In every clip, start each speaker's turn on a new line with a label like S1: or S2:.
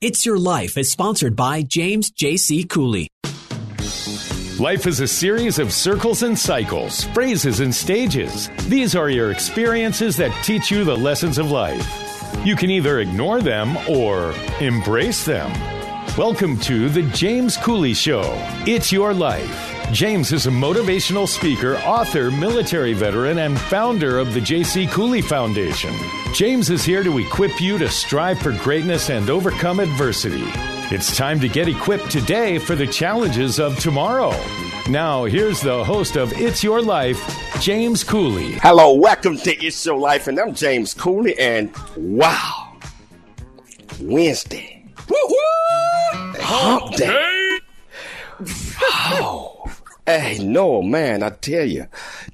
S1: It's Your Life is sponsored by James J.C. Cooley.
S2: Life is a series of circles and cycles, phrases and stages. These are your experiences that teach you the lessons of life. You can either ignore them or embrace them. Welcome to The James Cooley Show. It's your life. James is a motivational speaker, author, military veteran, and founder of the J.C. Cooley Foundation. James is here to equip you to strive for greatness and overcome adversity. It's time to get equipped today for the challenges of tomorrow. Now, here's the host of It's Your Life, James Cooley.
S3: Hello, welcome to It's Your Life, and I'm James Cooley, and wow, Wednesday. Woo-hoo! Hump day. Oh. Hey, no, man, I tell you,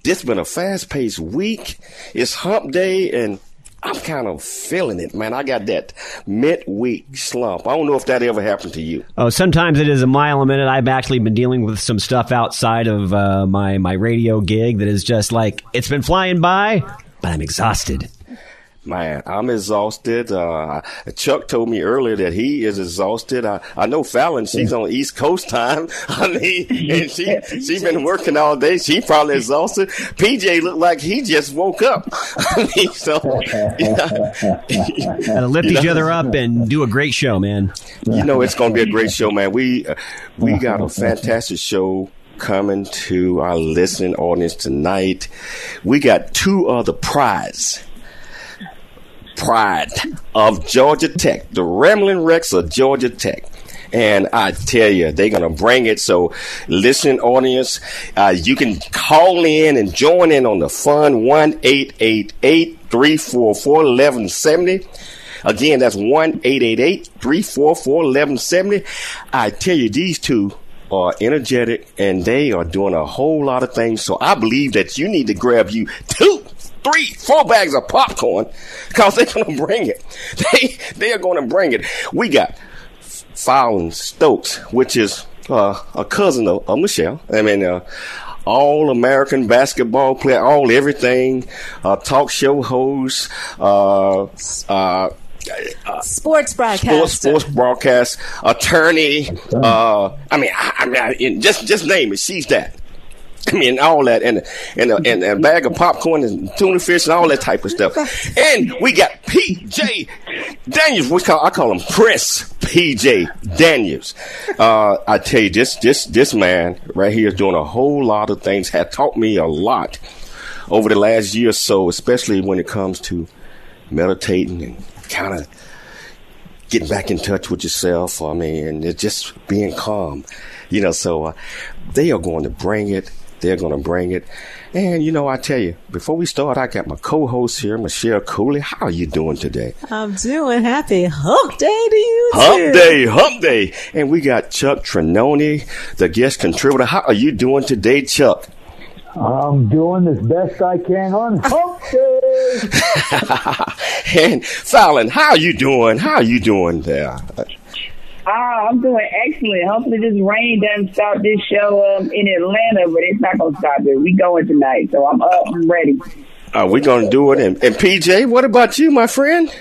S3: this been a fast paced week. It's hump day and I'm kind of feeling it, man. I got that midweek slump. I don't know if that ever happened to you.
S4: Oh, sometimes it is a mile a minute. I've actually been dealing with some stuff outside of uh, my my radio gig that is just like it's been flying by, but I'm exhausted.
S3: Man, I'm exhausted. Uh, Chuck told me earlier that he is exhausted. I, I know Fallon, she's on East Coast time. I mean, and she, she's been working all day. She probably exhausted. PJ looked like he just woke up. I mean, so,
S4: yeah. Gotta lift you each know, other up and do a great show, man.
S3: You know, it's going to be a great show, man. We, uh, we got a fantastic show coming to our listening audience tonight. We got two other prize pride of Georgia Tech, the Rambling Wreck of Georgia Tech. And I tell you, they're going to bring it. So listen, audience, uh, you can call in and join in on the fun 1-888-344-1170. Again, that's 1-888-344-1170. I tell you, these two are energetic and they are doing a whole lot of things. So I believe that you need to grab you two three, four bags of popcorn because they're going to bring it. They, they are going to bring it. We got Fallon Stokes, which is uh, a cousin of, of, Michelle. I mean, uh, all American basketball player, all everything, uh, talk show host, uh, uh,
S5: sports broadcast,
S3: sports, sports broadcast attorney. Uh, I mean, I, I mean, just just name it. She's that. I mean, all that, and and a, and a bag of popcorn and tuna fish and all that type of stuff. And we got PJ Daniels. We call I call him Chris PJ Daniels. Uh, I tell you, this this this man right here is doing a whole lot of things. Had taught me a lot over the last year or so, especially when it comes to meditating and kind of getting back in touch with yourself. I mean, and just being calm, you know. So uh, they are going to bring it they're going to bring it. And, you know, I tell you, before we start, I got my co-host here, Michelle Cooley. How are you doing today?
S5: I'm doing happy hump day to you
S3: Hump
S5: too.
S3: day, hump day. And we got Chuck Trinoni, the guest contributor. How are you doing today, Chuck?
S6: I'm doing as best I can on hump
S3: day. and Fallon, how are you doing? How are you doing there?
S7: Ah, I'm doing excellent. Hopefully, this rain doesn't stop this show um, in Atlanta, but it's not gonna stop it. We going tonight, so I'm up. I'm ready.
S3: Are we gonna do it? And, and PJ, what about you, my friend?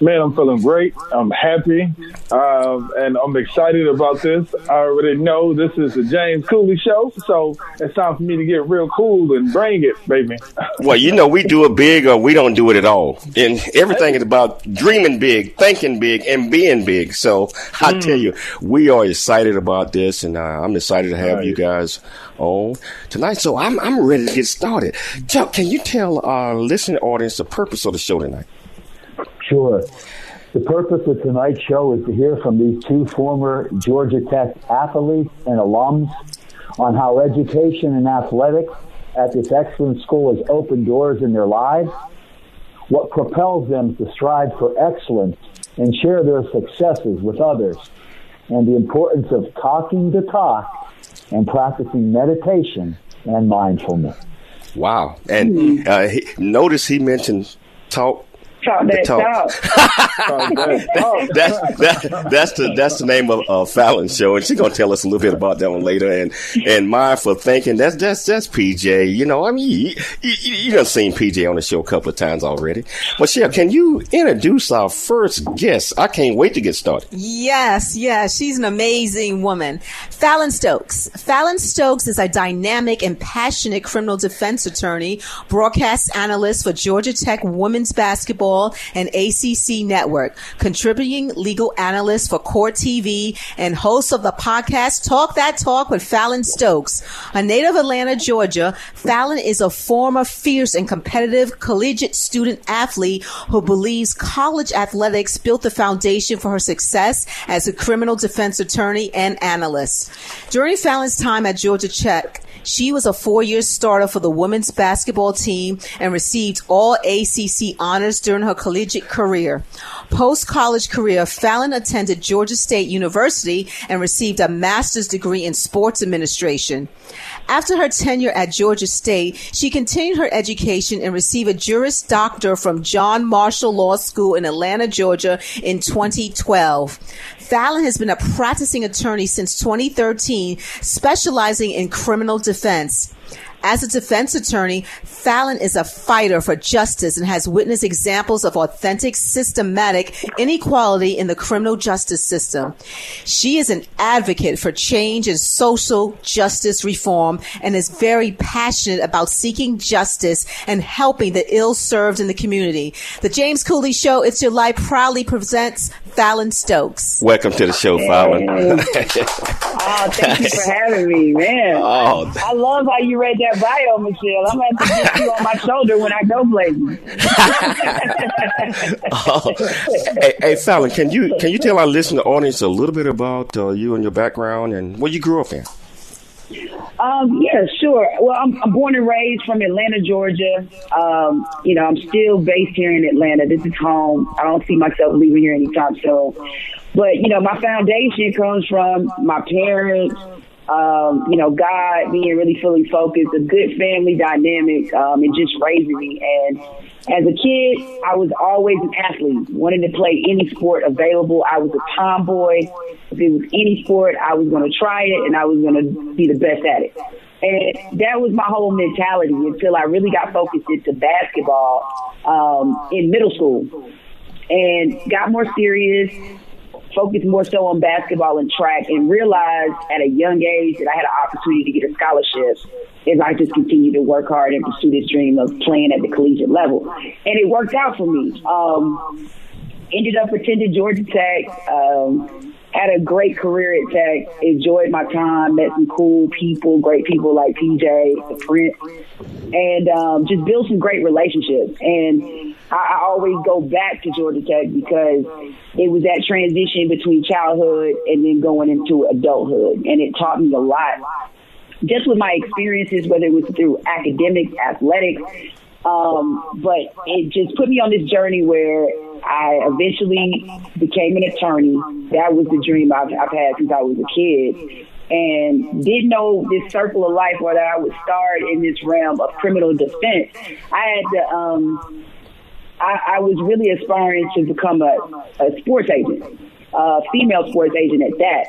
S8: Man, I'm feeling great. I'm happy, um, and I'm excited about this. I already know this is the James Cooley show, so it's time for me to get real cool and bring it, baby.
S3: well, you know, we do it big or we don't do it at all, and everything is about dreaming big, thinking big, and being big. So I mm. tell you, we are excited about this, and uh, I'm excited to have right. you guys on tonight. So I'm I'm ready to get started. Chuck, can you tell our listening audience the purpose of the show tonight?
S6: Sure. The purpose of tonight's show is to hear from these two former Georgia Tech athletes and alums on how education and athletics at this excellent school has opened doors in their lives, what propels them to strive for excellence and share their successes with others, and the importance of talking the talk and practicing meditation and mindfulness.
S3: Wow. And uh, he, notice he mentioned talk
S7: Talk that
S3: talk.
S7: talk.
S3: that's that, that's the that's the name of uh, Fallon's show, and she's gonna tell us a little bit about that one later. And and mindful thinking that's that's that's PJ. You know, I mean, you you, you, you done seen PJ on the show a couple of times already. But Michelle, can you introduce our first guest? I can't wait to get started.
S5: Yes, yes, she's an amazing woman. Fallon Stokes. Fallon Stokes is a dynamic and passionate criminal defense attorney, broadcast analyst for Georgia Tech women's basketball and ACC network, contributing legal analyst for Court TV and host of the podcast Talk That Talk with Fallon Stokes. A native of Atlanta, Georgia, Fallon is a former fierce and competitive collegiate student athlete who believes college athletics built the foundation for her success as a criminal defense attorney and analyst. During Fallon's time at Georgia Tech, she was a four year starter for the women's basketball team and received all ACC honors during her collegiate career. Post college career, Fallon attended Georgia State University and received a master's degree in sports administration. After her tenure at Georgia State, she continued her education and received a Juris Doctor from John Marshall Law School in Atlanta, Georgia in 2012. Fallon has been a practicing attorney since 2013, specializing in criminal defense. As a defense attorney, Fallon is a fighter for justice and has witnessed examples of authentic, systematic inequality in the criminal justice system. She is an advocate for change and social justice reform and is very passionate about seeking justice and helping the ill served in the community. The James Cooley Show, It's Your Life, proudly presents Fallon Stokes.
S3: Welcome to the show, Fallon.
S7: Oh, thank you for having me, man.
S3: Oh.
S7: I love how you read that bio, Michelle. I'm going to have to get you on my shoulder when I go places.
S3: Oh. hey, hey, Fallon, can you can you tell our listener audience a little bit about uh, you and your background and where you grew up in?
S7: Um, yeah, sure. Well, I'm, I'm born and raised from Atlanta, Georgia. Um, you know, I'm still based here in Atlanta. This is home. I don't see myself leaving here anytime soon. But, you know, my foundation comes from my parents, um, you know, God being really fully focused, a good family dynamic, um, and just raising me. And as a kid, I was always an athlete, wanted to play any sport available. I was a tomboy. If it was any sport, I was going to try it and I was going to be the best at it. And that was my whole mentality until I really got focused into basketball um, in middle school and got more serious, focused more so on basketball and track, and realized at a young age that I had an opportunity to get a scholarship if I just continued to work hard and pursue this dream of playing at the collegiate level. And it worked out for me. Um, ended up attending Georgia Tech. Um, had a great career at Tech. Enjoyed my time. Met some cool people, great people like PJ, the Prince, and um, just built some great relationships. And I, I always go back to Georgia Tech because it was that transition between childhood and then going into adulthood, and it taught me a lot. Just with my experiences, whether it was through academics, athletics, um, but it just put me on this journey where I eventually became an attorney. That was the dream I've, I've had since I was a kid. And didn't know this circle of life where I would start in this realm of criminal defense. I had to, um, I, I was really aspiring to become a, a sports agent a female sports agent at that.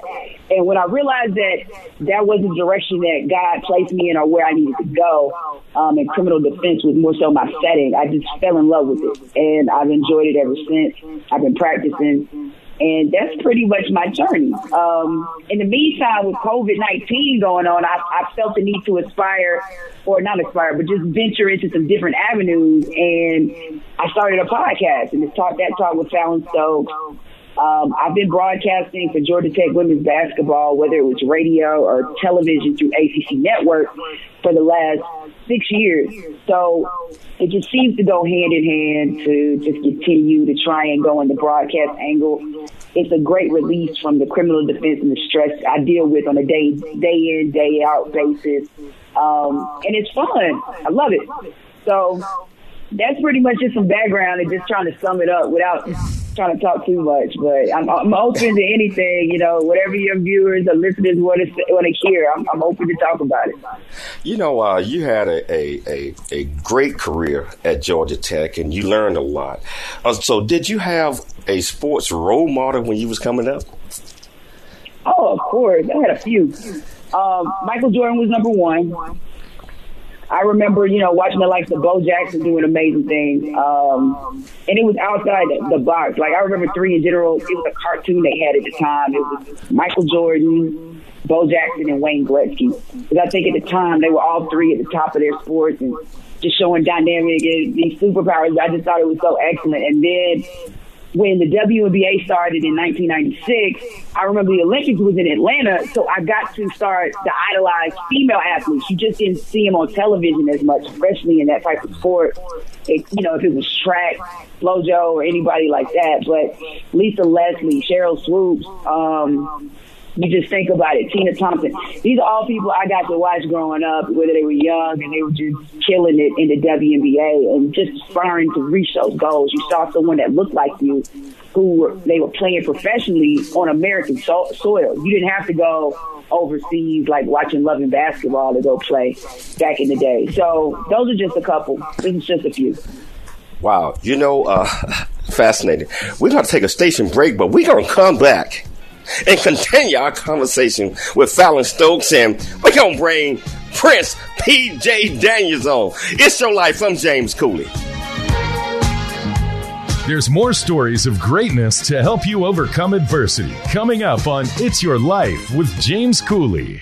S7: And when I realized that that was the direction that God placed me in or where I needed to go, um, and criminal defense was more so my setting, I just fell in love with it. And I've enjoyed it ever since. I've been practicing. And that's pretty much my journey. Um, in the meantime, with COVID 19 going on, I, I felt the need to aspire, or not aspire, but just venture into some different avenues. And I started a podcast, and it's Talk That Talk with Fallon Stokes. Um, I've been broadcasting for Georgia Tech women's basketball, whether it was radio or television through ACC Network for the last six years. So it just seems to go hand in hand to just continue to try and go in the broadcast angle. It's a great release from the criminal defense and the stress I deal with on a day day in day out basis, um, and it's fun. I love it. So that's pretty much just some background and just trying to sum it up without trying to talk too much, but I'm, I'm open to anything. You know, whatever your viewers or listeners want to want to hear, I'm, I'm open to talk about it.
S3: You know, uh, you had a, a, a, a, great career at Georgia Tech, and you learned a lot. Uh, so, did you have a sports role model when you was coming up?
S7: Oh, of course. I had a few. Um, Michael Jordan was number one. I remember, you know, watching the likes of Bo Jackson doing amazing things. Um, and it was outside the, box. Like I remember three in general, it was a cartoon they had at the time. It was Michael Jordan, Bo Jackson, and Wayne Gretzky. Because I think at the time they were all three at the top of their sports and just showing dynamic and these superpowers. I just thought it was so excellent. And then when the WNBA started in 1996, I remember the Olympics was in Atlanta, so I got to start to idolize female athletes. You just didn't see them on television as much, especially in that type of sport. It, you know, if it was track, FloJo, or anybody like that. But Lisa Leslie, Sheryl Swoopes, um, you just think about it. Tina Thompson. These are all people I got to watch growing up, whether they were young and they were just killing it in the WNBA and just aspiring to reach those goals. You saw someone that looked like you who were, they were playing professionally on American so- soil. You didn't have to go overseas like watching Love and Basketball to go play back in the day. So those are just a couple. This is just a few.
S3: Wow. You know, uh, fascinating. We're going to take a station break, but we're going to come back and continue our conversation with Fallon Stokes. And we're going to bring Prince PJ Daniels on. It's Your Life. I'm James Cooley.
S2: There's more stories of greatness to help you overcome adversity coming up on It's Your Life with James Cooley.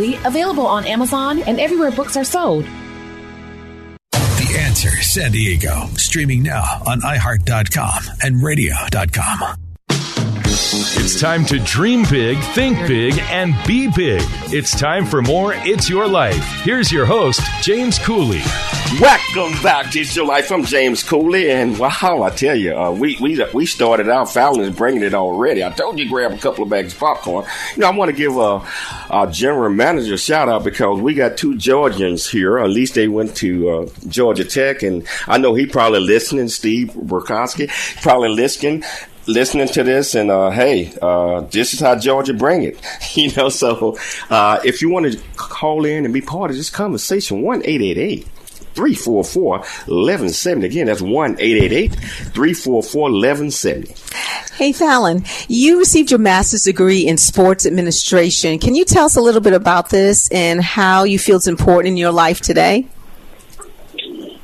S9: available on Amazon and everywhere books are sold.
S10: The Answer San Diego, streaming now on iHeart.com and radio.com.
S2: It's time to dream big, think big, and be big. It's time for more It's Your Life. Here's your host, James Cooley.
S3: Welcome back to It's Your Life. I'm James Cooley, and wow, I tell you, uh, we we we started out. Fallon is bringing it already. I told you grab a couple of bags of popcorn. You know, I want to give our general manager a shout out because we got two Georgians here. At least they went to uh, Georgia Tech, and I know he probably listening. Steve Burkowski probably listening listening to this and uh, hey uh, this is how georgia bring it you know so uh, if you want to call in and be part of this conversation 1-888 344 1170. Again, that's 1 344 1170.
S5: Hey, Fallon, you received your master's degree in sports administration. Can you tell us a little bit about this and how you feel it's important in your life today?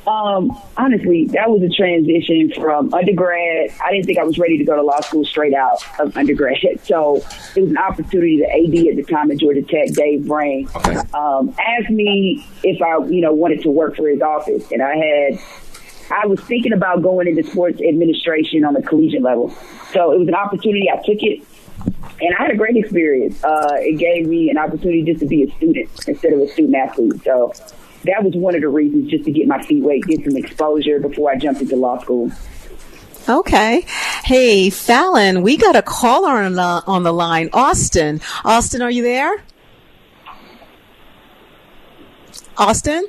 S7: Um, honestly, that was a transition from undergrad. I didn't think I was ready to go to law school straight out of undergrad. So it was an opportunity. The AD at the time at Georgia Tech, Dave Braine, um, asked me if I, you know, wanted to work for his office, and I had. I was thinking about going into sports administration on the collegiate level. So it was an opportunity. I took it and I had a great experience. Uh, it gave me an opportunity just to be a student instead of a student athlete. So that was one of the reasons just to get my feet wet, get some exposure before I jumped into law school.
S5: Okay. Hey, Fallon, we got a caller on the, on the line. Austin. Austin, are you there? Austin?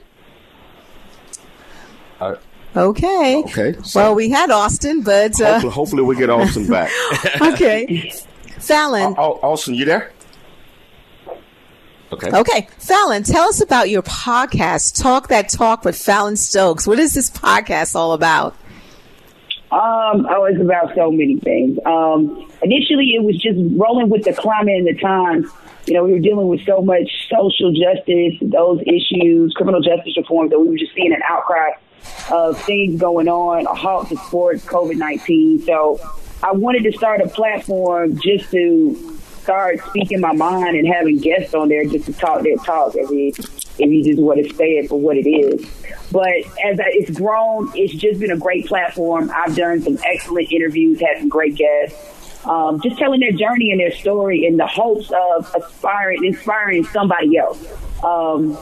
S3: Uh,
S5: Okay.
S3: Okay, so-
S5: well, we had Austin, but uh,
S3: hopefully, hopefully we get Austin back.
S5: okay. Fallon.
S3: Au- Au- Austin, you there? Okay.
S5: Okay, Fallon, tell us about your podcast, Talk That Talk with Fallon Stokes. What is this podcast all about?
S7: Um, oh, it's about so many things. Um, initially, it was just rolling with the climate and the times. You know, we were dealing with so much social justice, those issues, criminal justice reform that we were just seeing an outcry of things going on, a halt to sports, COVID 19. So I wanted to start a platform just to start speaking my mind and having guests on there just to talk their talk if you, if you just want to say it for what it is. But as I, it's grown, it's just been a great platform. I've done some excellent interviews, had some great guests. Um, just telling their journey and their story in the hopes of aspiring, inspiring somebody else. Um,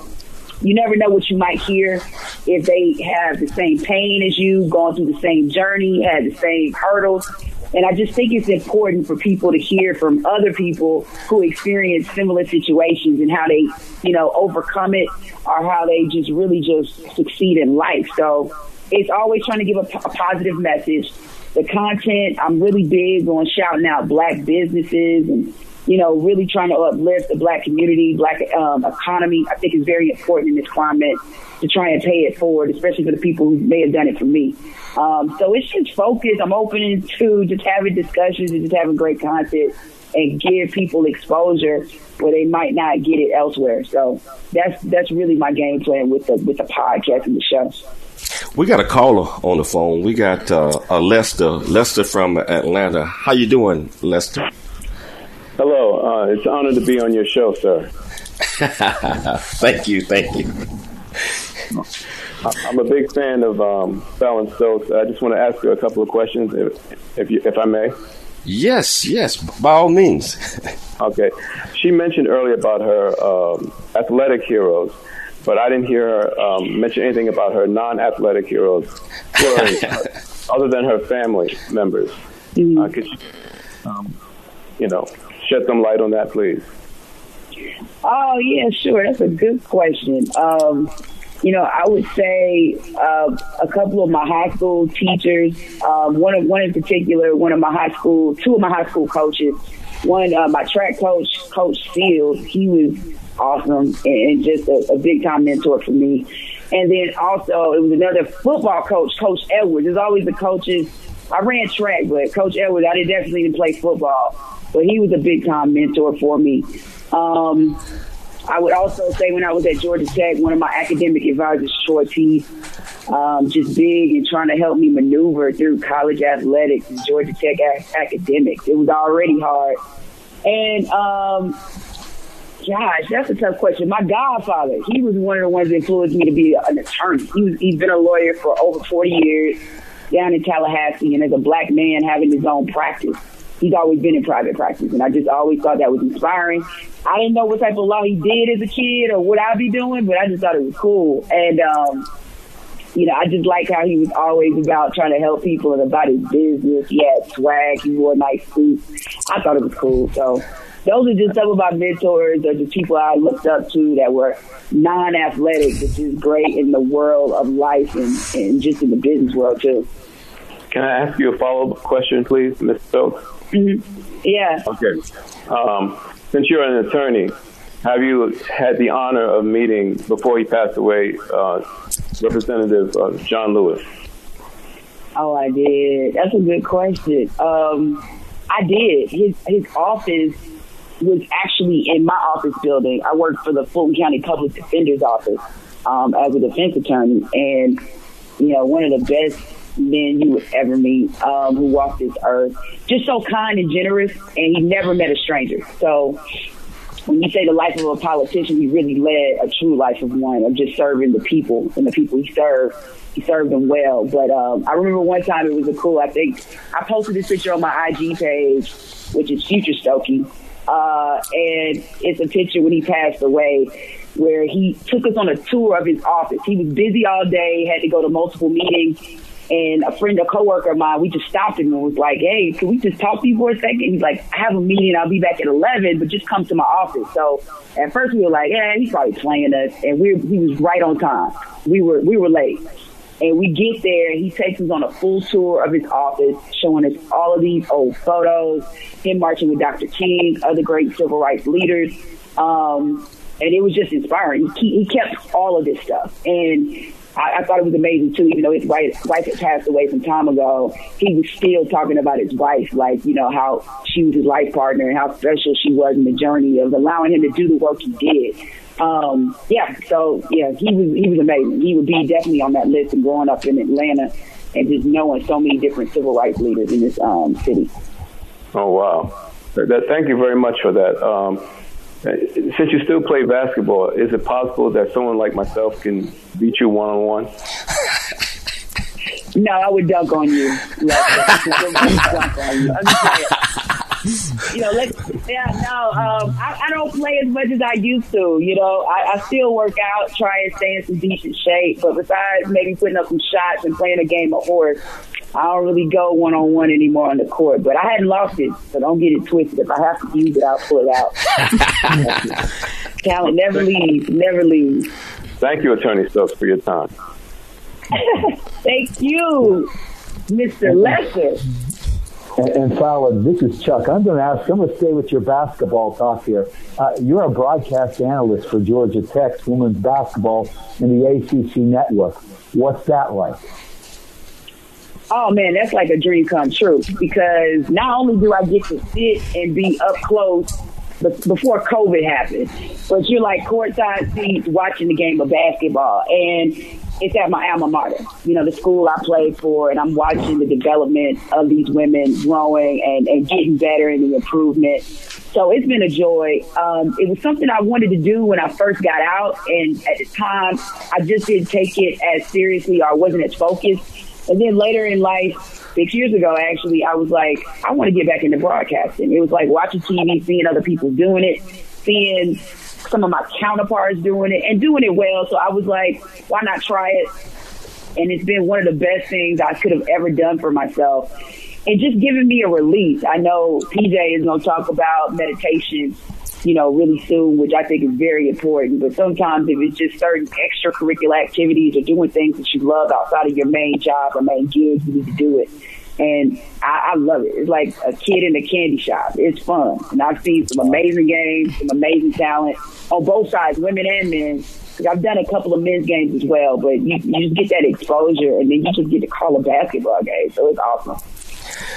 S7: you never know what you might hear if they have the same pain as you, gone through the same journey, had the same hurdles. And I just think it's important for people to hear from other people who experience similar situations and how they, you know, overcome it or how they just really just succeed in life. So it's always trying to give a, a positive message. The content, I'm really big on shouting out black businesses and you know, really trying to uplift the black community, black um, economy. I think is very important in this climate to try and pay it forward, especially for the people who may have done it for me. Um, so it's just focused. I'm open to just having discussions and just having great content and give people exposure where they might not get it elsewhere. So that's that's really my game plan with the with the podcast and the show.
S3: We got a caller on the phone. We got uh, uh, Lester. Lester from Atlanta. How you doing, Lester?
S11: Hello. Uh, it's an honor to be on your show, sir.
S3: thank you. Thank you.
S11: I'm a big fan of um, Fallon Stokes. I just want to ask you a couple of questions, if if, you, if I may.
S3: Yes, yes, by all means.
S11: okay. She mentioned earlier about her um, athletic heroes, but I didn't hear her um, mention anything about her non-athletic heroes, other than her family members. Uh, could you, um, you know, shed some light on that, please?
S7: Oh yeah, sure. That's a good question. Um, you know, I would say uh, a couple of my high school teachers, um, one of one in particular, one of my high school, two of my high school coaches. One, uh, my track coach, Coach Fields, he was awesome and, just a, a big time mentor for me. And then also, it was another football coach, Coach Edwards. There's always the coaches. I ran track, but Coach Edwards, I didn't definitely didn't play football, but he was a big time mentor for me. Um, I would also say when I was at Georgia Tech, one of my academic advisors, Troy T, um, just big and trying to help me maneuver through college athletics and Georgia Tech a- academics. It was already hard. And, um, gosh, that's a tough question. My godfather, he was one of the ones that influenced me to be an attorney. He was, he's been a lawyer for over 40 years down in Tallahassee, and as a black man having his own practice he's always been in private practice, and I just always thought that was inspiring. I didn't know what type of law he did as a kid or what I'd be doing, but I just thought it was cool. And um, you know, I just like how he was always about trying to help people and about his business. He had swag. He wore nice suits. I thought it was cool. So those are just some of my mentors or the people I looked up to that were non-athletic, which is great in the world of life and, and just in the business world too.
S11: Can I ask you a follow-up question, please, Ms. Stokes?
S7: Mm-hmm. Yeah.
S11: Okay. Um, since you're an attorney, have you had the honor of meeting before he passed away, uh, Representative uh, John Lewis?
S7: Oh, I did. That's a good question. Um, I did. His his office was actually in my office building. I worked for the Fulton County Public Defender's Office um, as a defense attorney, and you know, one of the best men you would ever meet um, who walked this earth. Just so kind and generous, and he never met a stranger. So when you say the life of a politician, he really led a true life of one of just serving the people and the people he served. He served them well. But um, I remember one time it was a cool. I think I posted this picture on my IG page, which is Future Stokey, uh, and it's a picture when he passed away where he took us on a tour of his office. He was busy all day, had to go to multiple meetings, And a friend, a coworker of mine, we just stopped him and was like, "Hey, can we just talk to you for a second? He's like, "I have a meeting. I'll be back at 11, but just come to my office." So at first we were like, "Yeah, he's probably playing us," and we he was right on time. We were we were late. And we get there, he takes us on a full tour of his office, showing us all of these old photos, him marching with Dr. King, other great civil rights leaders. Um, and it was just inspiring. He, he kept all of this stuff. And I, I thought it was amazing too, even though his wife, wife had passed away some time ago, he was still talking about his wife, like, you know, how she was his life partner and how special she was in the journey of allowing him to do the work he did um, yeah, so yeah, he was he was amazing. He would be definitely on that list. And growing up in Atlanta and just knowing so many different civil rights leaders in this um, city.
S11: Oh wow! That, thank you very much for that. Um, Uh, since you still play basketball, is it possible that someone like myself can beat you one on one?
S7: No, I would dunk on you. dunk on you you know, let yeah, no, um, I, I, don't play as much as I used to. You know, I, I, still work out, try and stay in some decent shape. But besides maybe putting up some shots and playing a game of horse, I don't really go one on one anymore on the court. But I hadn't lost it, so don't get it twisted. If I have to use it, I'll pull it out. Talent never leaves, never leaves.
S11: Thank you, Attorney Stokes, for your time.
S7: Thank you, Mr. Lesser.
S6: And, and this is Chuck. I'm going to ask, I'm going to stay with your basketball talk here. Uh, you're a broadcast analyst for Georgia Tech's women's basketball in the ACC network. What's that like?
S7: Oh man, that's like a dream come true because not only do I get to sit and be up close before COVID happened, but you're like courtside seats watching the game of basketball. And it's at my alma mater, you know, the school I played for, and I'm watching the development of these women growing and, and getting better and the improvement. So it's been a joy. Um, it was something I wanted to do when I first got out, and at the time, I just didn't take it as seriously or I wasn't as focused. And then later in life, six years ago, actually, I was like, I want to get back into broadcasting. It was like watching TV, seeing other people doing it, seeing some of my counterparts doing it and doing it well. So I was like, why not try it? And it's been one of the best things I could have ever done for myself. And just giving me a release. I know PJ is going to talk about meditation, you know, really soon, which I think is very important. But sometimes if it's just certain extracurricular activities or doing things that you love outside of your main job or main gig, you need to do it and I, I love it. It's like a kid in a candy shop. It's fun, and I've seen some amazing games, some amazing talent on both sides, women and men. I've done a couple of men's games as well, but you, you just get that exposure, and then you just get to call a basketball game. So it's awesome.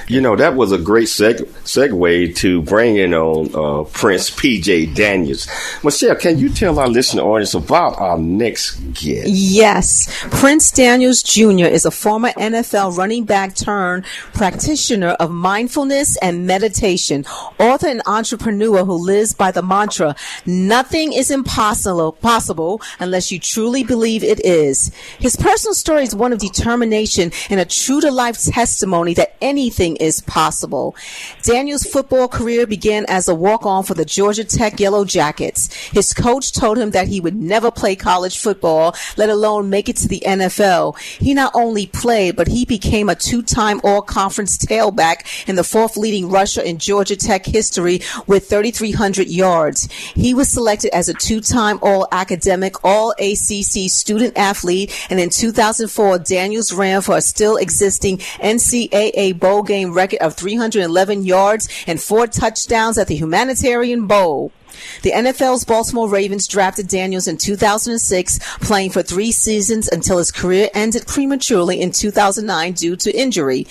S3: You know, that was a great seg- segue to bring in on uh, Prince PJ Daniels. Michelle, can you tell our listening audience about our next guest?
S5: Yes. Prince Daniels Jr. is a former NFL running back turned practitioner of mindfulness and meditation, author and entrepreneur who lives by the mantra, nothing is impossible possible unless you truly believe it is. His personal story is one of determination and a true to life testimony that any anything is possible. Daniel's football career began as a walk on for the Georgia Tech Yellow Jackets. His coach told him that he would never play college football, let alone make it to the NFL. He not only played, but he became a two time all conference tailback and the fourth leading rusher in Georgia Tech history with 3,300 yards. He was selected as a two time all academic, all ACC student athlete, and in 2004, Daniels ran for a still existing NCAA bowl bowl game record of 311 yards and four touchdowns at the Humanitarian Bowl. The NFL's Baltimore Ravens drafted Daniels in 2006, playing for three seasons until his career ended prematurely in 2009 due to injury.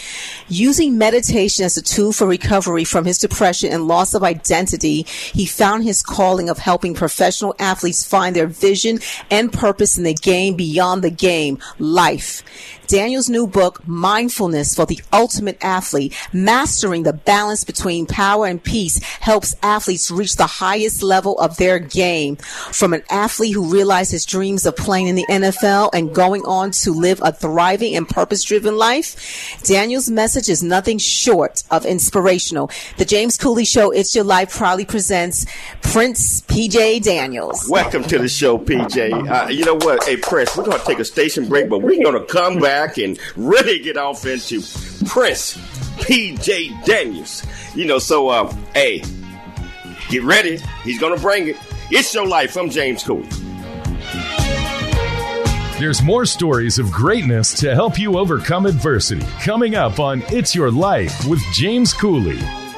S5: Using meditation as a tool for recovery from his depression and loss of identity, he found his calling of helping professional athletes find their vision and purpose in the game beyond the game, life. Daniel's new book, Mindfulness for the Ultimate Athlete, Mastering the Balance Between Power and Peace, helps athletes reach the highest next level of their game. From an athlete who realized his dreams of playing in the NFL and going on to live a thriving and purpose driven life, Daniel's message is nothing short of inspirational. The James Cooley Show, It's Your Life, proudly presents Prince PJ Daniels.
S3: Welcome to the show, PJ. Uh, you know what? Hey, Prince, we're going to take a station break, but we're going to come back and really get off into Prince PJ Daniels. You know, so, uh, hey, get ready. He's going to bring it. It's Your Life. I'm James Cooley.
S2: There's more stories of greatness to help you overcome adversity coming up on It's Your Life with James Cooley.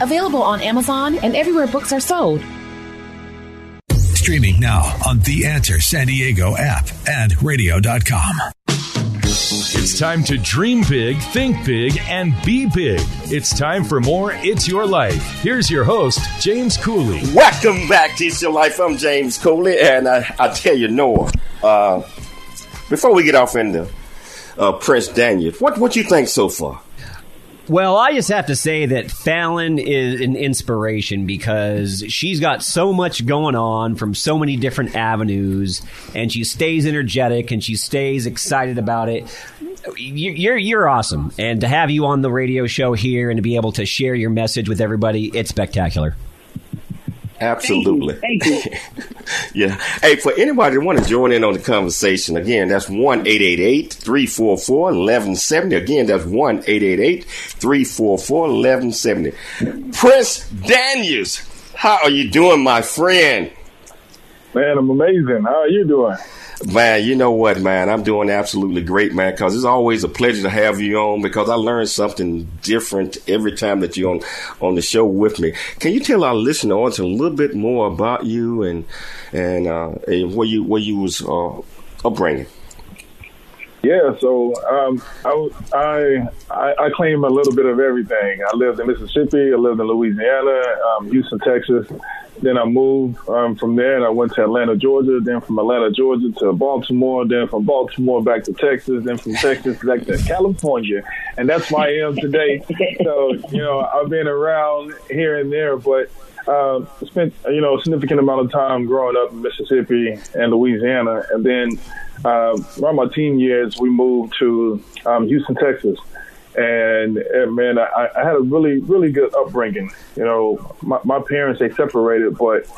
S9: available on Amazon and everywhere books are sold.
S10: Streaming now on The Answer San Diego app and radio.com.
S2: It's time to dream big, think big, and be big. It's time for more It's Your Life. Here's your host, James Cooley.
S3: Welcome back to It's Your Life. I'm James Cooley, and I, I tell you, Noah, uh, before we get off into uh, Prince Daniel, what what you think so far?
S4: Well, I just have to say that Fallon is an inspiration because she's got so much going on from so many different avenues, and she stays energetic and she stays excited about it. You're you're awesome, and to have you on the radio show here and to be able to share your message with everybody, it's spectacular.
S3: Absolutely.
S7: Thank you. Thank you.
S3: yeah. Hey, for anybody that want to join in on the conversation, again, that's 1 344 1170. Again, that's 1 344 1170. Prince Daniels, how are you doing, my friend?
S8: Man, I'm amazing. How are you doing?
S3: Man, you know what, man? I'm doing absolutely great, man, because it's always a pleasure to have you on because I learn something different every time that you're on, on the show with me. Can you tell our listener audience a little bit more about you and and, uh, and where you where you was uh, upbringing?
S8: Yeah, so um, I, I I claim a little bit of everything. I lived in Mississippi, I lived in Louisiana, um, Houston, Texas. Then I moved um, from there, and I went to Atlanta, Georgia. Then from Atlanta, Georgia to Baltimore. Then from Baltimore back to Texas. Then from Texas back to California, and that's why I am today. So you know, I've been around here and there, but uh, spent you know a significant amount of time growing up in Mississippi and Louisiana, and then uh, around my teen years, we moved to um, Houston, Texas. And, and man, I, I, had a really, really good upbringing. You know, my, my parents they separated, but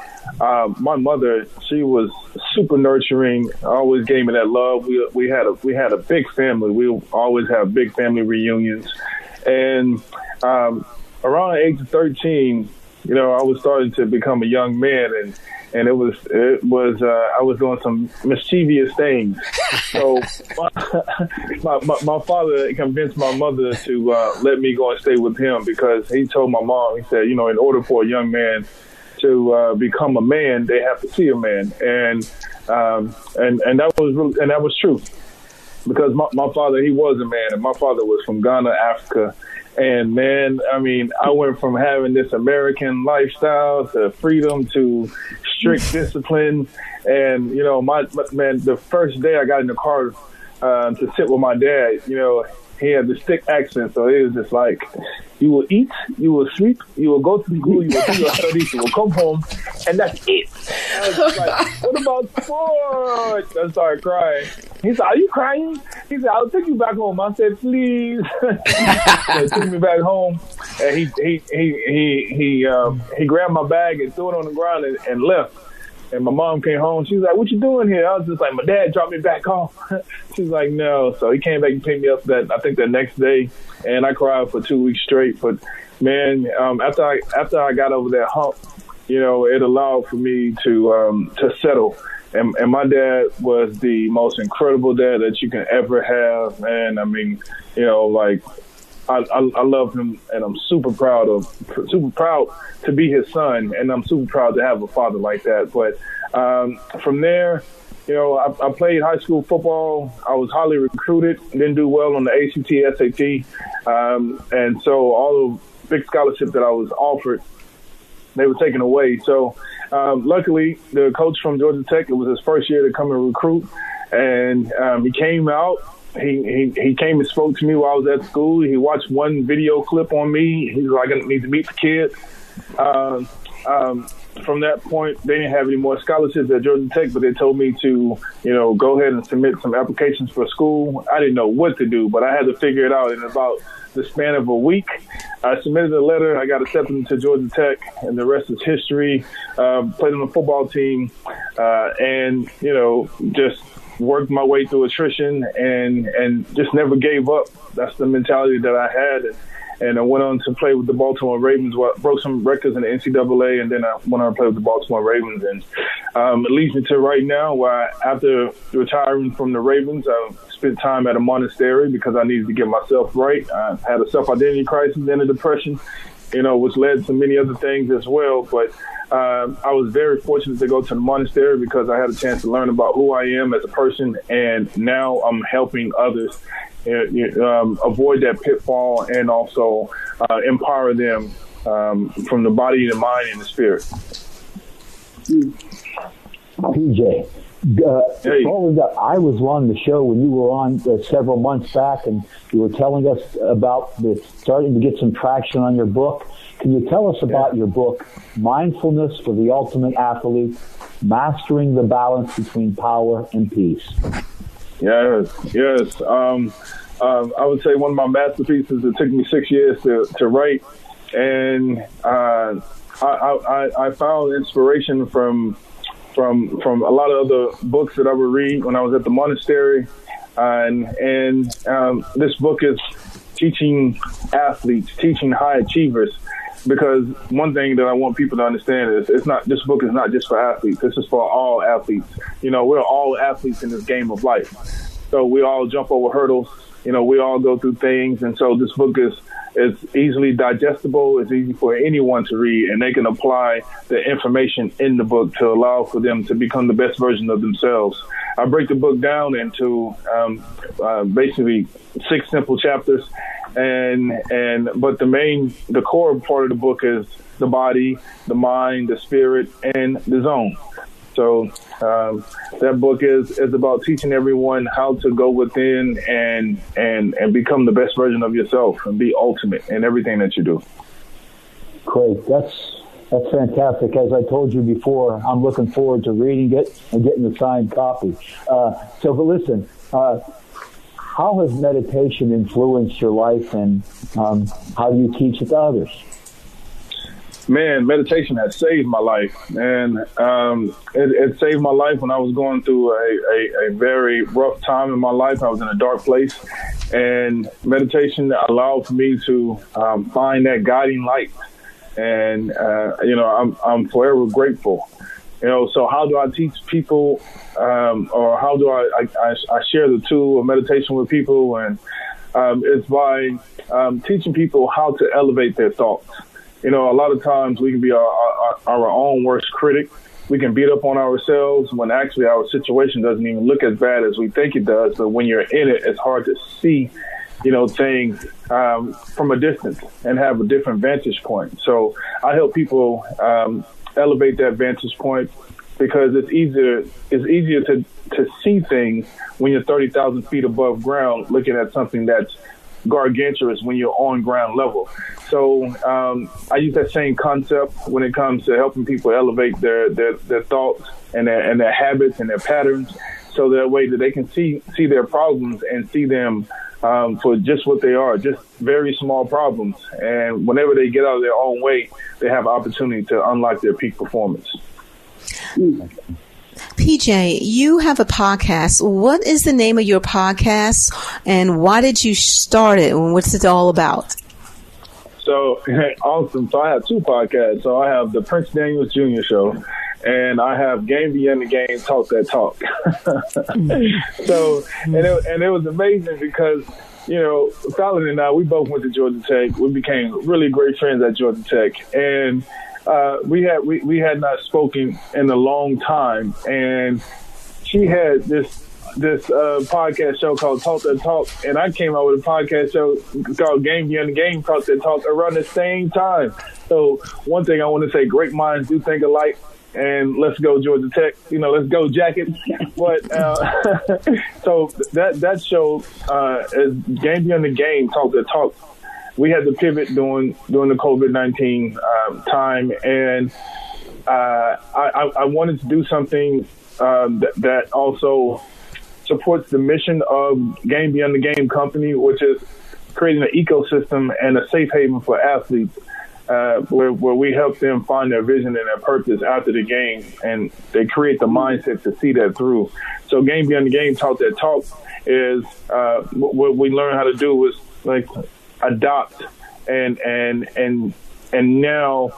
S8: um, my mother she was super nurturing. Always gave me that love. We we had a we had a big family. We always have big family reunions, and um, around the age of thirteen, you know, I was starting to become a young man, and and it was it was uh, I was doing some mischievous things. So my, my, my father convinced my mother to uh, let me go and stay with him because he told my mom he said you know in order for a young man to uh, become a man they have to see a man and um, and and that was really, and that was true because my, my father he was a man and my father was from Ghana Africa and man, I mean, I went from having this American lifestyle to freedom to strict discipline. And, you know, my, man, the first day I got in the car uh, to sit with my dad, you know, he had this thick accent. So it was just like, you will eat, you will sleep, you will go to school, you will do your studies, you will come home, and that's it. I was like, what about sports? I started crying. He said, are you crying? he said, "I'll take you back home." I said, "Please." he took me back home, and he he he he he um, he grabbed my bag and threw it on the ground and, and left. And my mom came home. She was like, "What you doing here?" I was just like, "My dad dropped me back home." She's like, "No." So he came back and picked me up that I think the next day, and I cried for two weeks straight. But man, um, after I after I got over that hump, you know, it allowed for me to um, to settle. And, and my dad was the most incredible dad that you can ever have. And I mean, you know, like I, I, love him, and I'm super proud of, super proud to be his son, and I'm super proud to have a father like that. But um, from there, you know, I, I played high school football. I was highly recruited. Didn't do well on the ACT, SAT, um, and so all the big scholarships that I was offered, they were taken away. So um, luckily, the coach from Georgia Tech, it was his first year to come and recruit, and um, he came out he, he came and spoke to me while I was at school. He watched one video clip on me. He was like, I need to meet the kid. Um, um, from that point, they didn't have any more scholarships at Georgia Tech, but they told me to, you know, go ahead and submit some applications for school. I didn't know what to do, but I had to figure it out in about the span of a week. I submitted a letter. I got accepted into Georgia Tech, and the rest is history. Um, played on the football team, uh, and you know, just worked my way through attrition and and just never gave up. That's the mentality that I had. And, and I went on to play with the Baltimore Ravens. Broke some records in the NCAA, and then I went on to play with the Baltimore Ravens. And um, it leads me to right now, where after retiring from the Ravens, I spent time at a monastery because I needed to get myself right. I had a self-identity crisis and a depression, you know, which led to many other things as well. But um, I was very fortunate to go to the monastery because I had a chance to learn about who I am as a person, and now I'm helping others uh, um, avoid that pitfall and also uh, empower them um, from the body, the mind, and the spirit.
S6: PJ, uh, hey. I was on the show when you were on uh, several months back, and you were telling us about the starting to get some traction on your book. Can you tell us about yeah. your book, Mindfulness for the Ultimate Athlete Mastering the Balance Between Power and Peace?
S8: Yes, yes. Um, um, I would say one of my masterpieces. It took me six years to, to write, and uh, I, I, I found inspiration from from from a lot of other books that I would read when I was at the monastery, and and um, this book is teaching athletes, teaching high achievers because one thing that I want people to understand is it's not this book is not just for athletes. This is for all athletes. You know, we're all athletes in this game of life. So we all jump over hurdles. You know, we all go through things, and so this book is is easily digestible. It's easy for anyone to read, and they can apply the information in the book to allow for them to become the best version of themselves. I break the book down into um, uh, basically six simple chapters, and and but the main the core part of the book is the body, the mind, the spirit, and the zone. So um, that book is is about teaching everyone how to go within and and and become the best version of yourself and be ultimate in everything that you do.
S6: Great, that's that's fantastic. As I told you before, I'm looking forward to reading it and getting the signed copy. Uh, so, but listen, uh, how has meditation influenced your life, and um, how do you teach it to others?
S8: Man, meditation has saved my life, and um, it, it, saved my life when I was going through a, a, a, very rough time in my life. I was in a dark place, and meditation allowed for me to um, find that guiding light. And uh, you know, I'm I'm forever grateful you know, so how do I teach people, um, or how do I, I, I, share the tool of meditation with people? And um, it's by um, teaching people how to elevate their thoughts. You know, a lot of times we can be our, our, our own worst critic. We can beat up on ourselves when actually our situation doesn't even look as bad as we think it does. But when you're in it, it's hard to see you know, things um, from a distance and have a different vantage point. So I help people um, elevate that vantage point because it's easier it's easier to to see things when you're 30,000 feet above ground looking at something that's gargantuous when you're on ground level. So um, I use that same concept when it comes to helping people elevate their, their, their thoughts and their, and their habits and their patterns so that way that they can see see their problems and see them um, for just what they are, just very small problems. And whenever they get out of their own way, they have opportunity to unlock their peak performance.
S5: PJ, you have a podcast. What is the name of your podcast and why did you start it and what's it all about?
S8: So awesome. So I have two podcasts. So I have the Prince Daniels Jr. Show and I have Game Beyond the Game Talk That Talk. so and it, and it was amazing because you know Fallon and I we both went to Georgia Tech. We became really great friends at Georgia Tech, and uh, we had we, we had not spoken in a long time, and she had this this uh, podcast show called Talk That Talk, and I came out with a podcast show called Game Beyond the Game Talk That Talk around the same time. So one thing I want to say, great minds do think alike and let's go Georgia Tech. You know, let's go Jackets. But uh, so that that show uh, is game beyond the game. Talk the talk. We had to pivot during during the COVID nineteen um, time, and uh, I, I, wanted to do something um, that, that also supports the mission of Game Beyond the Game company, which is creating an ecosystem and a safe haven for athletes uh, where, where we help them find their vision and their purpose after the game, and they create the mindset to see that through. So, game beyond the game, talk that talk is uh, what we learn how to do is like adopt and and and and now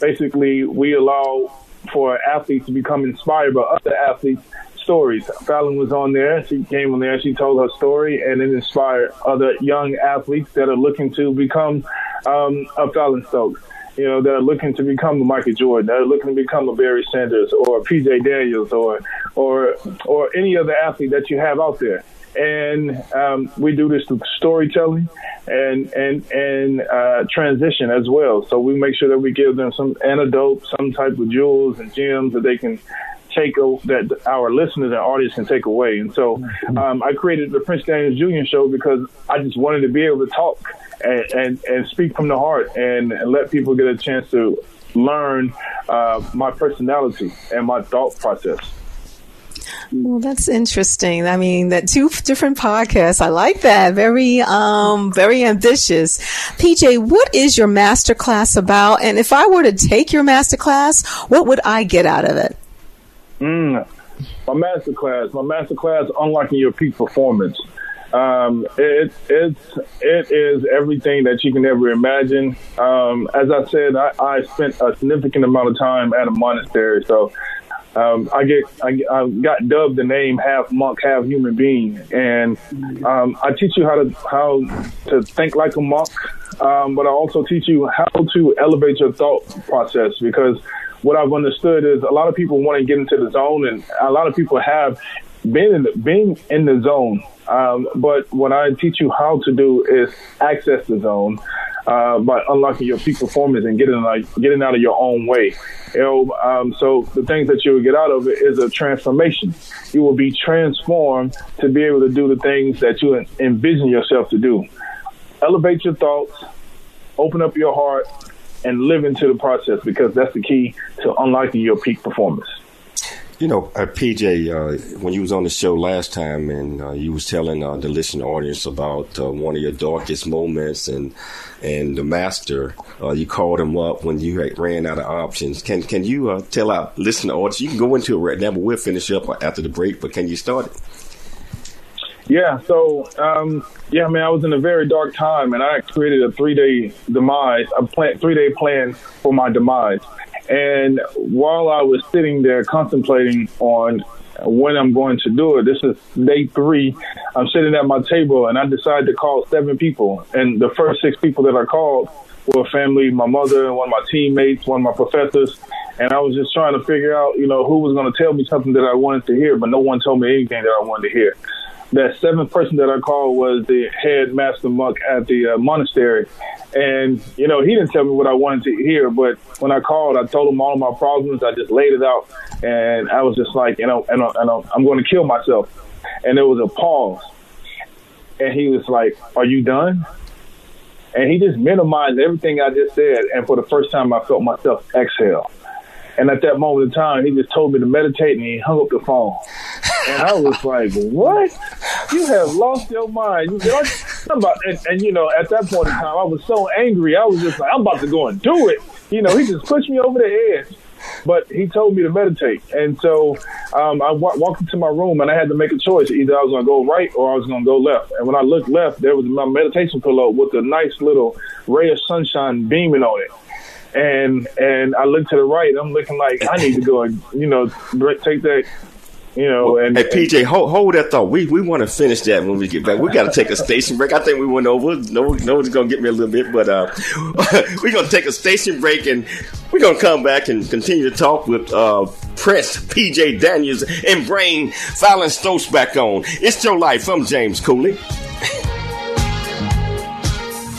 S8: basically we allow for athletes to become inspired by other athletes stories. Fallon was on there. She came on there. She told her story, and it inspired other young athletes that are looking to become um, a Fallon Stokes. You know, that are looking to become a Michael Jordan, that are looking to become a Barry Sanders or a PJ Daniels or or or any other athlete that you have out there. And um, we do this through storytelling and and and uh, transition as well. So we make sure that we give them some antidote, some type of jewels and gems that they can take a, that our listeners and audience can take away. And so um, I created the Prince Daniels Jr. show because I just wanted to be able to talk and, and, and speak from the heart and, and let people get a chance to learn uh, my personality and my thought process.
S5: Well, that's interesting. I mean, that two different podcasts. I like that. Very, um, very ambitious. PJ, what is your master class about? And if I were to take your master class, what would I get out of it?
S8: Mm, my master class, my master class, unlocking your peak performance. Um, it, it's it is everything that you can ever imagine. Um, as I said, I, I spent a significant amount of time at a monastery, so um, I get I, I, got dubbed the name half monk, half human being, and um, I teach you how to how to think like a monk, um, but I also teach you how to elevate your thought process because what I've understood is a lot of people want to get into the zone, and a lot of people have been in the, being in the zone. Um, but what I teach you how to do is access the zone uh, by unlocking your peak performance and getting like getting out of your own way. You know, um, so the things that you will get out of it is a transformation. You will be transformed to be able to do the things that you envision yourself to do. Elevate your thoughts, open up your heart, and live into the process because that's the key to unlocking your peak performance.
S3: You know, uh, PJ, uh, when you was on the show last time, and uh, you was telling uh, the listening audience about uh, one of your darkest moments, and and the master, uh, you called him up when you ran out of options. Can can you tell our listening audience? You can go into it right now, but we'll finish up after the break. But can you start it?
S8: Yeah, so um, yeah, man, I was in a very dark time, and I created a three day demise, a plan, three day plan for my demise. And while I was sitting there contemplating on when I'm going to do it, this is day three. I'm sitting at my table, and I decided to call seven people. And the first six people that I called were family, my mother, one of my teammates, one of my professors. And I was just trying to figure out, you know, who was going to tell me something that I wanted to hear, but no one told me anything that I wanted to hear that seventh person that I called was the head master monk at the uh, monastery. And, you know, he didn't tell me what I wanted to hear, but when I called, I told him all of my problems. I just laid it out. And I was just like, you know, and, and I'm going to kill myself. And there was a pause. And he was like, Are you done? And he just minimized everything I just said. And for the first time, I felt myself exhale. And at that moment in time, he just told me to meditate and he hung up the phone. And I was like, what? You have lost your mind. You know, about, and, and, you know, at that point in time, I was so angry. I was just like, I'm about to go and do it. You know, he just pushed me over the edge. But he told me to meditate. And so um, I w- walked into my room and I had to make a choice. Either I was going to go right or I was going to go left. And when I looked left, there was my meditation pillow with a nice little ray of sunshine beaming on it and and I look to the right. I'm looking like I need to go and you know take that you know, and
S3: hey PJ, hold, hold that thought. We we want to finish that when we get back. We got to take a station break. I think we went over. No, no one's gonna get me a little bit, but uh, we're gonna take a station break and we're gonna come back and continue to talk with uh, Prince PJ Daniels and bring Fallon Stokes back on. It's your life. I'm James Cooley.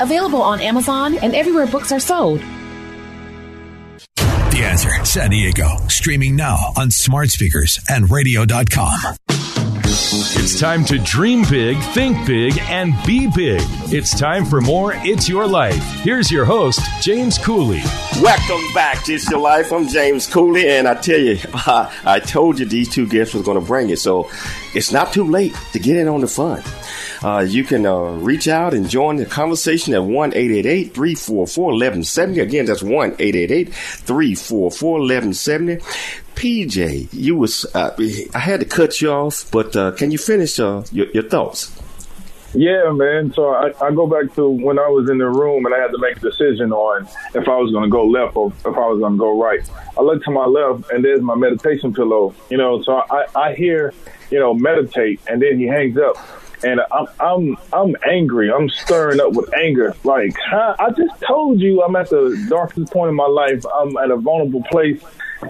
S9: available on Amazon and everywhere books are sold.
S10: The Answer San Diego, streaming now on smart speakers and radio.com.
S2: It's time to dream big, think big, and be big. It's time for more It's Your Life. Here's your host, James Cooley.
S3: Welcome back to It's Your Life. I'm James Cooley, and I tell you, I told you these two guests was going to bring it, so it's not too late to get in on the fun. Uh, you can uh, reach out and join the conversation at 1 344 1170. Again, that's 1 344 1170. PJ, you was uh, I had to cut you off, but uh, can you finish uh, your, your, thoughts?
S8: Yeah, man. So I, I, go back to when I was in the room and I had to make a decision on if I was going to go left or if I was going to go right. I look to my left and there's my meditation pillow. You know, so I, I hear, you know, meditate, and then he hangs up and I'm I'm I'm angry. I'm stirring up with anger. Like huh? I just told you, I'm at the darkest point in my life. I'm at a vulnerable place,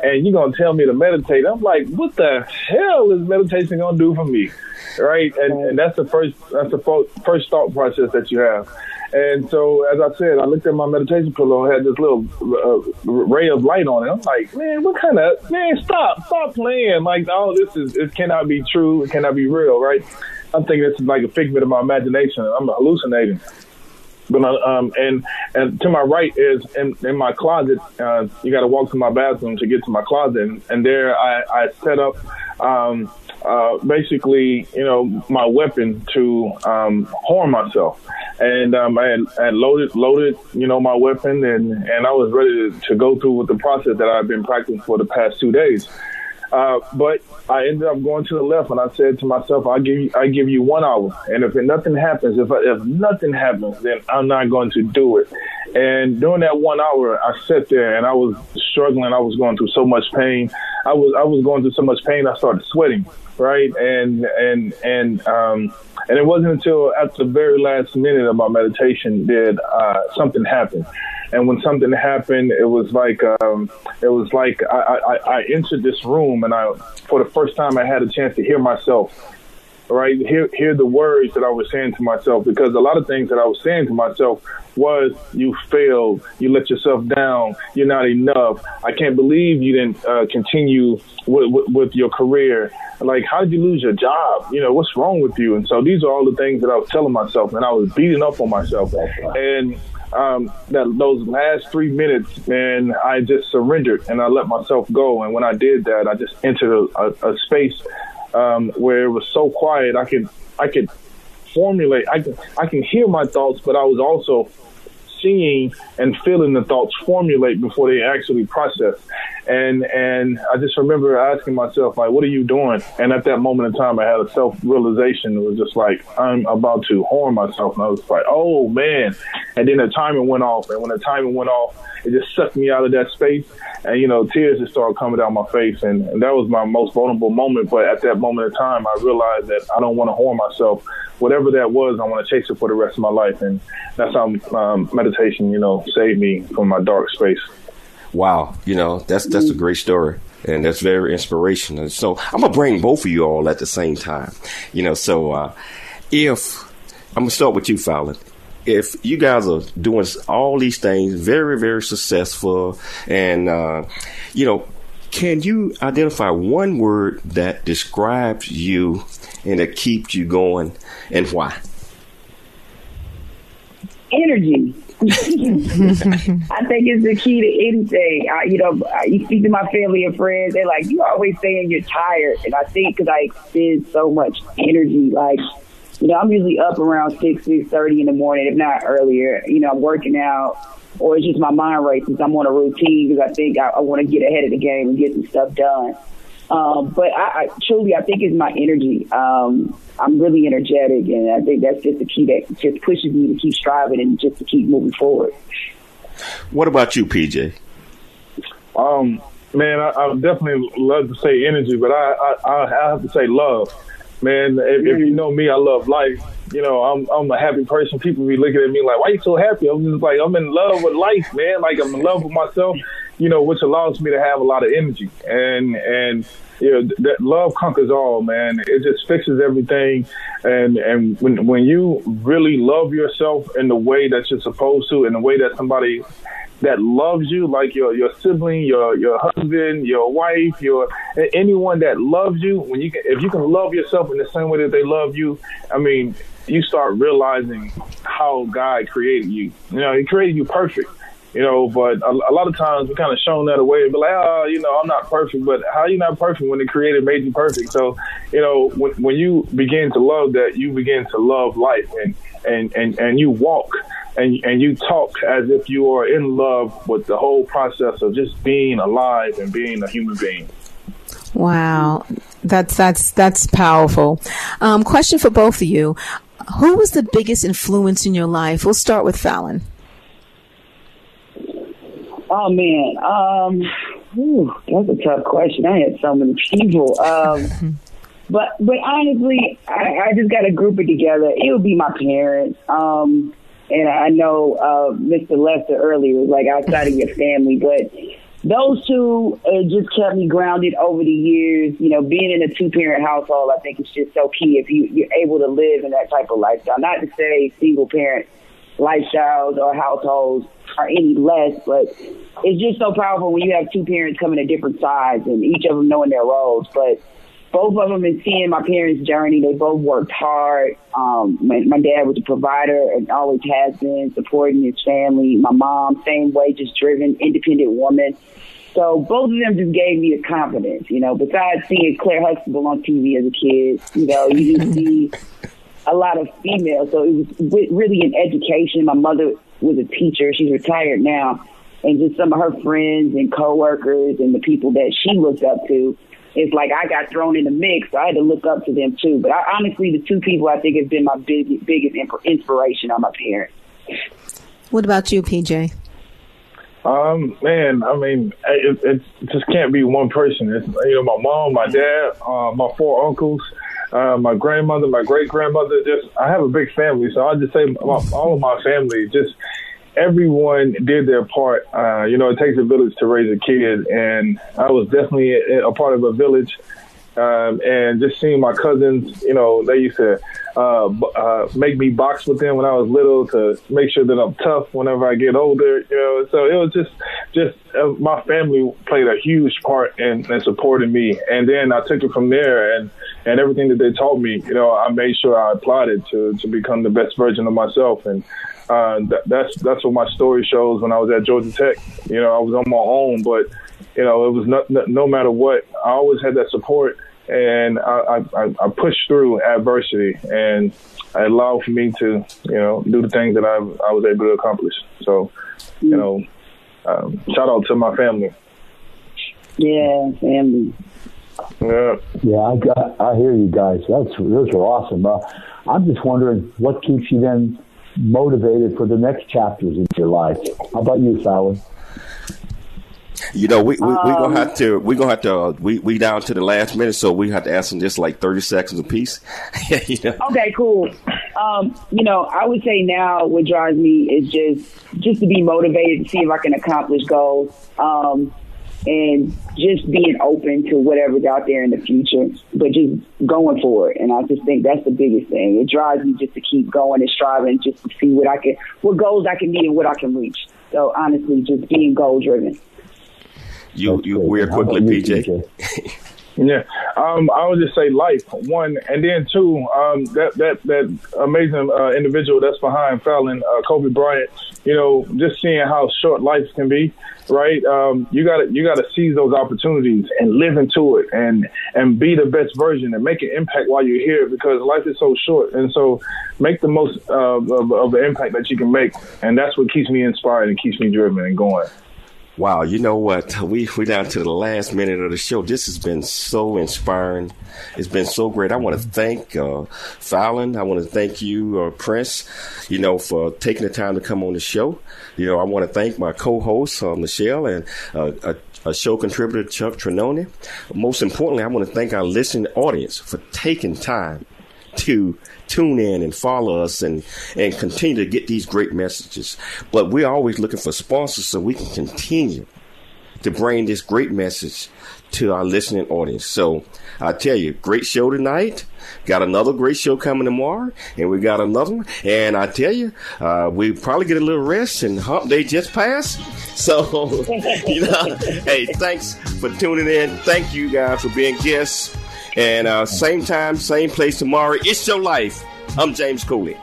S8: and you're gonna tell me to meditate. I'm like, what the hell is meditation gonna do for me? Right? And, and that's the first that's the first thought process that you have. And so, as I said, I looked at my meditation pillow had this little uh, ray of light on it. I'm like, man, what kind of man? Stop, stop playing! Like, oh, this is it cannot be true. It cannot be real, right? I'm thinking this is like a figment of my imagination. I'm hallucinating. But um, and and to my right is in, in my closet. Uh, you got to walk to my bathroom to get to my closet, and, and there I, I set up um, uh, basically, you know, my weapon to um, harm myself. And um, I, had, had loaded, loaded, you know, my weapon, and, and I was ready to, to go through with the process that I've been practicing for the past two days. Uh, but I ended up going to the left, and I said to myself, "I give you, I give you one hour, and if nothing happens, if if nothing happens, then I'm not going to do it." And during that one hour, I sat there and I was struggling. I was going through so much pain. I was I was going through so much pain. I started sweating, right? And and and um, and it wasn't until at the very last minute of my meditation did uh, something happen. And when something happened, it was like um, it was like I, I, I entered this room, and I for the first time I had a chance to hear myself right? Hear hear the words that I was saying to myself because a lot of things that I was saying to myself was you failed, you let yourself down, you're not enough. I can't believe you didn't uh, continue with, with, with your career. Like, how did you lose your job? You know, what's wrong with you? And so these are all the things that I was telling myself, and I was beating up on myself. And um, that those last three minutes, man, I just surrendered and I let myself go. And when I did that, I just entered a, a, a space um, where it was so quiet. I could I could formulate. I can I can hear my thoughts, but I was also seeing and feeling the thoughts formulate before they actually process. And and I just remember asking myself, like, what are you doing? And at that moment in time, I had a self realization. It was just like, I'm about to harm myself. And I was like, oh man. And then the timer went off. And when the timer went off, it just sucked me out of that space. And, you know, tears just started coming down my face. And, and that was my most vulnerable moment. But at that moment in time, I realized that I don't want to harm myself. Whatever that was, I want to chase it for the rest of my life. And that's how um, meditation, you know, saved me from my dark space.
S3: Wow, you know that's that's a great story, and that's very inspirational. So I'm gonna bring both of you all at the same time. You know, so uh, if I'm gonna start with you, Fallon. If you guys are doing all these things, very very successful, and uh, you know, can you identify one word that describes you and that keeps you going, and why?
S7: Energy. I think it's the key to anything. I, you know, I, you speak to my family and friends, they're like, you always saying you're tired. And I think because I expend so much energy, like, you know, I'm usually up around 6, 6.30 in the morning, if not earlier. You know, I'm working out or it's just my mind races. I'm on a routine because I think I, I want to get ahead of the game and get some stuff done. Um, but I, I truly, I think it's my energy. Um, I'm really energetic, and I think that's just the key that just pushes me to keep striving and just to keep moving forward.
S3: What about you, PJ?
S8: Um, man, I, I definitely love to say energy, but I, I, I have to say love. Man, if, if you know me, I love life. You know, I'm I'm a happy person. People be looking at me like, "Why you so happy?" I'm just like, I'm in love with life, man. Like I'm in love with myself. You know, which allows me to have a lot of energy and and you know that love conquers all, man. It just fixes everything. And and when when you really love yourself in the way that you're supposed to, in the way that somebody that loves you, like your your sibling, your your husband, your wife, your anyone that loves you, when you can, if you can love yourself in the same way that they love you, I mean, you start realizing how God created you. You know, He created you perfect. You know, but a, a lot of times we kind of shown that away be like, oh, you know, I'm not perfect. But how you not perfect when the Creator made you perfect? So, you know, when, when you begin to love that, you begin to love life and and and and you walk and and you talk as if you are in love with the whole process of just being alive and being a human being.
S5: Wow, that's that's that's powerful. Um, question for both of you: Who was the biggest influence in your life? We'll start with Fallon.
S7: Oh man, um, whew, that's a tough question. I had so many people. Um, but but honestly, I, I just got to group it together. It would be my parents. Um, and I know uh, Mr. Lester earlier was like outside of your family, but those two uh, just kept me grounded over the years. You know, being in a two parent household, I think it's just so key if you, you're able to live in that type of lifestyle. Not to say single parent lifestyles or households are any less, but it's just so powerful when you have two parents coming at different sides and each of them knowing their roles. But both of them and seeing my parents' journey. They both worked hard. Um, my, my dad was a provider and always has been, supporting his family. My mom, same way, just driven, independent woman. So both of them just gave me the confidence, you know. Besides seeing Claire Huxtable on TV as a kid, you know, you just see a lot of females. So it was really an education. My mother was a teacher. She's retired now. And just some of her friends and coworkers and the people that she looked up to it's like I got thrown in the mix. So I had to look up to them too. But I, honestly, the two people I think have been my big, biggest inspiration are my parents.
S5: What about you, PJ?
S8: Um, man, I mean, it, it just can't be one person. It's, you know, my mom, my dad, uh, my four uncles, uh, my grandmother, my great grandmother. Just, I have a big family, so I just say my, all of my family just everyone did their part. Uh, you know, it takes a village to raise a kid, and I was definitely a, a part of a village. Um, and just seeing my cousins, you know, they used to uh, uh, make me box with them when I was little to make sure that I'm tough whenever I get older. You know, so it was just, just uh, my family played a huge part in, in supporting me, and then I took it from there, and and everything that they taught me, you know, I made sure I applied it to to become the best version of myself, and uh, that, that's that's what my story shows. When I was at Georgia Tech, you know, I was on my own, but you know, it was no matter what, I always had that support and I, I, I pushed through adversity, and it allowed for me to, you know, do the things that I, I was able to accomplish. So, you know, um, shout out to my family.
S7: Yeah, family.
S8: Yeah.
S6: Yeah, I got, I hear you guys. That's those are awesome. Uh, I'm just wondering what keeps you then motivated for the next chapters in your life. How about you, Fallon?
S3: You know, we we, we gonna
S7: Um,
S3: have to we gonna have to uh, we we down to the last minute, so we have to ask them just like thirty seconds apiece. you know?
S7: Okay, cool. Um, you know, I would say now what drives me is just just to be motivated to see if I can accomplish goals. Um, and just being open to whatever's out there in the future, but just going for it. And I just think that's the biggest thing. It drives me just to keep going and striving, just to see what I can, what goals I can meet and what I can reach. So honestly, just being goal driven.
S3: You you weird quickly, PJ.
S8: Yeah, um, I would just say life one, and then two. Um, that that that amazing uh, individual that's behind Fallon, uh, Kobe Bryant. You know, just seeing how short life can be, right? Um, you got to you got to seize those opportunities and live into it, and and be the best version and make an impact while you're here because life is so short, and so make the most uh, of, of the impact that you can make, and that's what keeps me inspired and keeps me driven and going.
S3: Wow, you know what? We we down to the last minute of the show. This has been so inspiring. It's been so great. I want to thank uh, Fallon. I want to thank you, uh, Prince. You know, for taking the time to come on the show. You know, I want to thank my co-host uh, Michelle and uh, a, show contributor Chuck Trinoni. Most importantly, I want to thank our listening audience for taking time to tune in and follow us and, and continue to get these great messages. But we're always looking for sponsors so we can continue to bring this great message to our listening audience. So I tell you, great show tonight. Got another great show coming tomorrow, and we got another one. And I tell you, uh, we probably get a little rest, and hump day just passed. So, you know, hey, thanks for tuning in. Thank you guys for being guests. And uh, same time, same place tomorrow. It's your life. I'm James Cooley.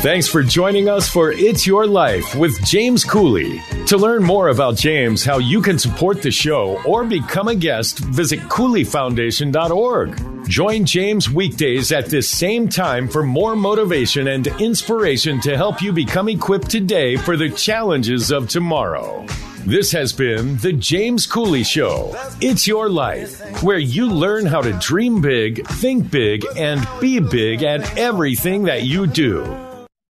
S2: Thanks for joining us for It's Your Life with James Cooley. To learn more about James, how you can support the show, or become a guest, visit CooleyFoundation.org. Join James weekdays at this same time for more motivation and inspiration to help you become equipped today for the challenges of tomorrow. This has been The James Cooley Show. It's your life, where you learn how to dream big, think big, and be big at everything that you do.